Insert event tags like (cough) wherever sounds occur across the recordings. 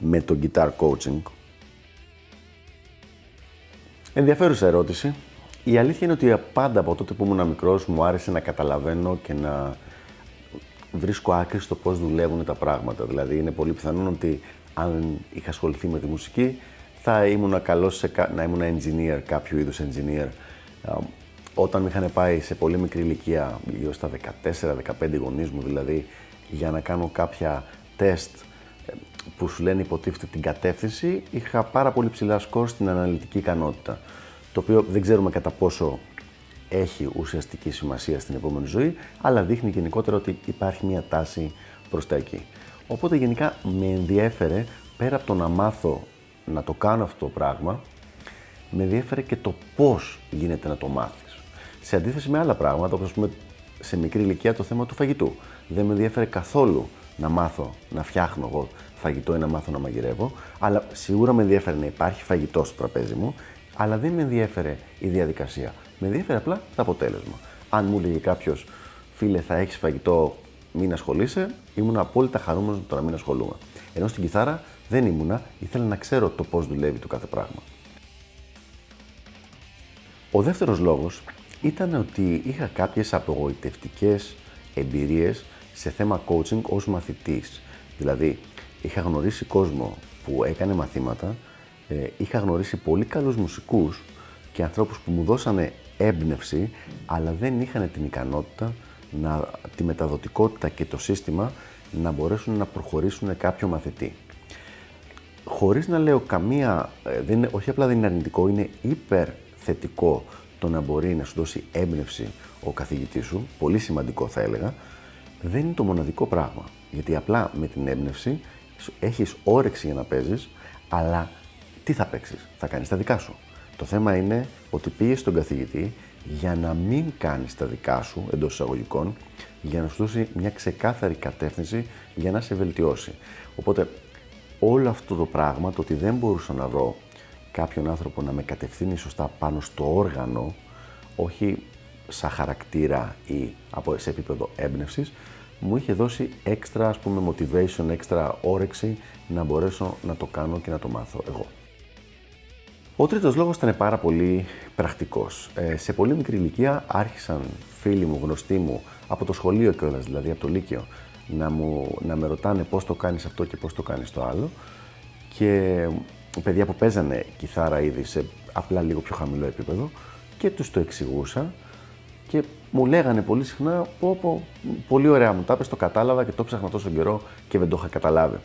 με το guitar coaching. Ενδιαφέρουσα ερώτηση. Η αλήθεια είναι ότι πάντα από τότε που ήμουν μικρός μου άρεσε να καταλαβαίνω και να βρίσκω άκρη στο πώς δουλεύουν τα πράγματα. Δηλαδή είναι πολύ πιθανό ότι αν είχα ασχοληθεί με τη μουσική θα ήμουν καλός να ήμουν engineer, κάποιο είδους engineer. Όταν με είχαν πάει σε πολύ μικρή ηλικία, γύρω στα 14-15 γονείς μου δηλαδή, για να κάνω κάποια τεστ που σου λένε υποτίθεται την κατεύθυνση, είχα πάρα πολύ ψηλά σκορ στην αναλυτική ικανότητα. Το οποίο δεν ξέρουμε κατά πόσο έχει ουσιαστική σημασία στην επόμενη ζωή, αλλά δείχνει γενικότερα ότι υπάρχει μια τάση προς τα εκεί. Οπότε γενικά με ενδιέφερε, πέρα από το να μάθω να το κάνω αυτό το πράγμα, με ενδιέφερε και το πώς γίνεται να το μάθεις. Σε αντίθεση με άλλα πράγματα, όπως πούμε σε μικρή ηλικία το θέμα του φαγητού. Δεν με ενδιέφερε καθόλου να μάθω να φτιάχνω εγώ φαγητό ή να μάθω να μαγειρεύω, αλλά σίγουρα με ενδιαφέρει να υπάρχει φαγητός στο τραπέζι μου, αλλά δεν με ενδιαφέρε η διαδικασία. Με ενδιαφέρει απλά το αποτέλεσμα. Αν μου έλεγε κάποιος, φίλε, θα έχεις φαγητό, μην ασχολείσαι, ήμουν απόλυτα χαρούμενος το να μην ασχολούμαι. Ενώ στην κιθάρα δεν ήμουνα, ήθελα να ξέρω το πώς δουλεύει το κάθε πράγμα. Ο δεύτερος λόγος ήταν ότι είχα κάποιες απογοητευτικές εμπειρίες σε θέμα coaching ως μαθητής. Δηλαδή, είχα γνωρίσει κόσμο που έκανε μαθήματα, ε, είχα γνωρίσει πολύ καλούς μουσικούς και ανθρώπους που μου δώσανε έμπνευση, αλλά δεν είχαν την ικανότητα, να, τη μεταδοτικότητα και το σύστημα να μπορέσουν να προχωρήσουν κάποιο μαθητή. Χωρίς να λέω καμία, ε, δεν όχι απλά δεν είναι αρνητικό, είναι υπερθετικό το να μπορεί να σου δώσει έμπνευση ο καθηγητής σου, πολύ σημαντικό θα έλεγα, δεν είναι το μοναδικό πράγμα. Γιατί απλά με την έμπνευση έχεις όρεξη για να παίζεις, αλλά τι θα παίξεις, θα κάνεις τα δικά σου. Το θέμα είναι ότι πήγες στον καθηγητή για να μην κάνεις τα δικά σου εντός εισαγωγικών, για να σου δώσει μια ξεκάθαρη κατεύθυνση για να σε βελτιώσει. Οπότε, όλο αυτό το πράγμα, το ότι δεν μπορούσα να βρω κάποιον άνθρωπο να με κατευθύνει σωστά πάνω στο όργανο, όχι σαν χαρακτήρα ή σε επίπεδο έμπνευσης, μου είχε δώσει έξτρα ας πούμε motivation, έξτρα όρεξη να μπορέσω να το κάνω και να το μάθω εγώ. Ο τρίτος λόγος ήταν πάρα πολύ πρακτικός. Ε, σε πολύ μικρή ηλικία άρχισαν φίλοι μου, γνωστοί μου, από το σχολείο κιόλας, δηλαδή από το Λύκειο, να, μου, να με ρωτάνε πώς το κάνεις αυτό και πώς το κάνεις το άλλο. Και παιδιά που παίζανε κιθάρα ήδη σε απλά λίγο πιο χαμηλό επίπεδο και τους το εξηγούσα και μου λέγανε πολύ συχνά, πω, πω, πολύ ωραία μου τα το κατάλαβα και το ψάχνα τόσο καιρό και δεν το είχα καταλάβει.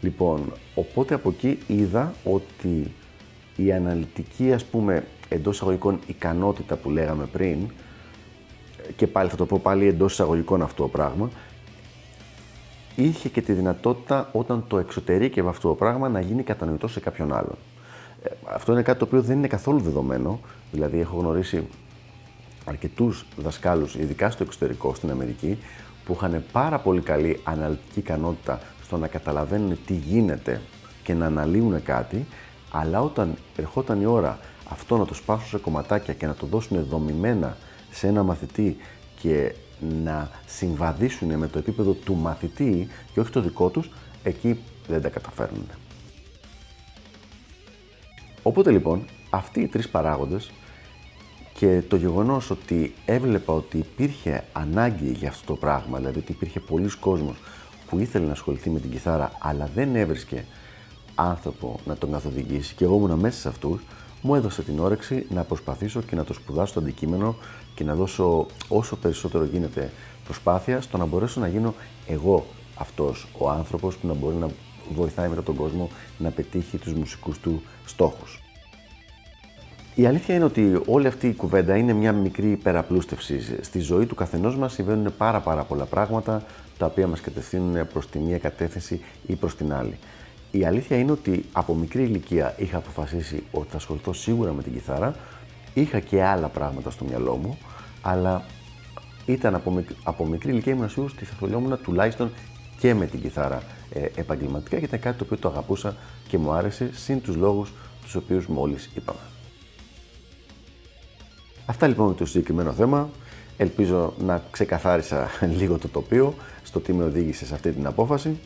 Λοιπόν, οπότε από εκεί είδα ότι η αναλυτική, ας πούμε, εντός εισαγωγικών ικανότητα που λέγαμε πριν, και πάλι θα το πω πάλι εντός εισαγωγικών αυτό το πράγμα, είχε και τη δυνατότητα όταν το εξωτερήκευε αυτό το πράγμα να γίνει κατανοητό σε κάποιον άλλον. Ε, αυτό είναι κάτι το οποίο δεν είναι καθόλου δεδομένο. Δηλαδή, έχω γνωρίσει αρκετούς δασκάλους, ειδικά στο εξωτερικό, στην Αμερική, που είχαν πάρα πολύ καλή αναλυτική ικανότητα στο να καταλαβαίνουν τι γίνεται και να αναλύουν κάτι, αλλά όταν ερχόταν η ώρα αυτό να το σπάσουν σε κομματάκια και να το δώσουν δομημένα σε ένα μαθητή και να συμβαδίσουν με το επίπεδο του μαθητή και όχι το δικό τους, εκεί δεν τα καταφέρνουν. Οπότε λοιπόν, αυτοί οι τρεις παράγοντες και το γεγονός ότι έβλεπα ότι υπήρχε ανάγκη για αυτό το πράγμα, δηλαδή ότι υπήρχε πολλοί κόσμος που ήθελε να ασχοληθεί με την κιθάρα αλλά δεν έβρισκε άνθρωπο να τον καθοδηγήσει και εγώ ήμουν μέσα σε αυτούς, μου έδωσε την όρεξη να προσπαθήσω και να το σπουδάσω το αντικείμενο και να δώσω όσο περισσότερο γίνεται προσπάθεια στο να μπορέσω να γίνω εγώ αυτός ο άνθρωπος που να μπορεί να βοηθάει μετά τον κόσμο να πετύχει τους μουσικούς του στόχους. Η αλήθεια είναι ότι όλη αυτή η κουβέντα είναι μια μικρή υπεραπλούστευση. Στη ζωή του καθενός μας συμβαίνουν πάρα πάρα πολλά πράγματα τα οποία μας κατευθύνουν προς τη μία κατεύθυνση ή προς την άλλη. Η αλήθεια είναι ότι από μικρή ηλικία είχα αποφασίσει ότι θα ασχοληθώ σίγουρα με την κιθάρα. Είχα και άλλα πράγματα στο μυαλό μου, αλλά ήταν από, από μικρή ηλικία ήμουν σίγουρος ότι θα ασχολιόμουν τουλάχιστον και με την κιθάρα ε, επαγγελματικά γιατί ήταν κάτι το οποίο το αγαπούσα και μου άρεσε, συν τους λόγους τους οποίους μόλις είπαμε. Αυτά λοιπόν με το συγκεκριμένο θέμα. Ελπίζω να ξεκαθάρισα (laughs) λίγο το τοπίο στο τι με οδήγησε σε αυτή την απόφαση.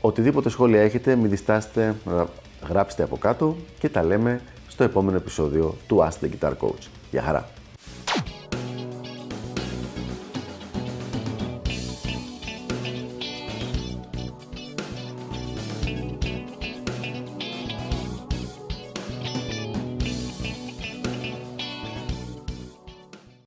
Οτιδήποτε σχόλια έχετε, μην διστάσετε να γράψετε από κάτω και τα λέμε στο επόμενο επεισόδιο του Ask the Guitar Coach. Γεια χαρά!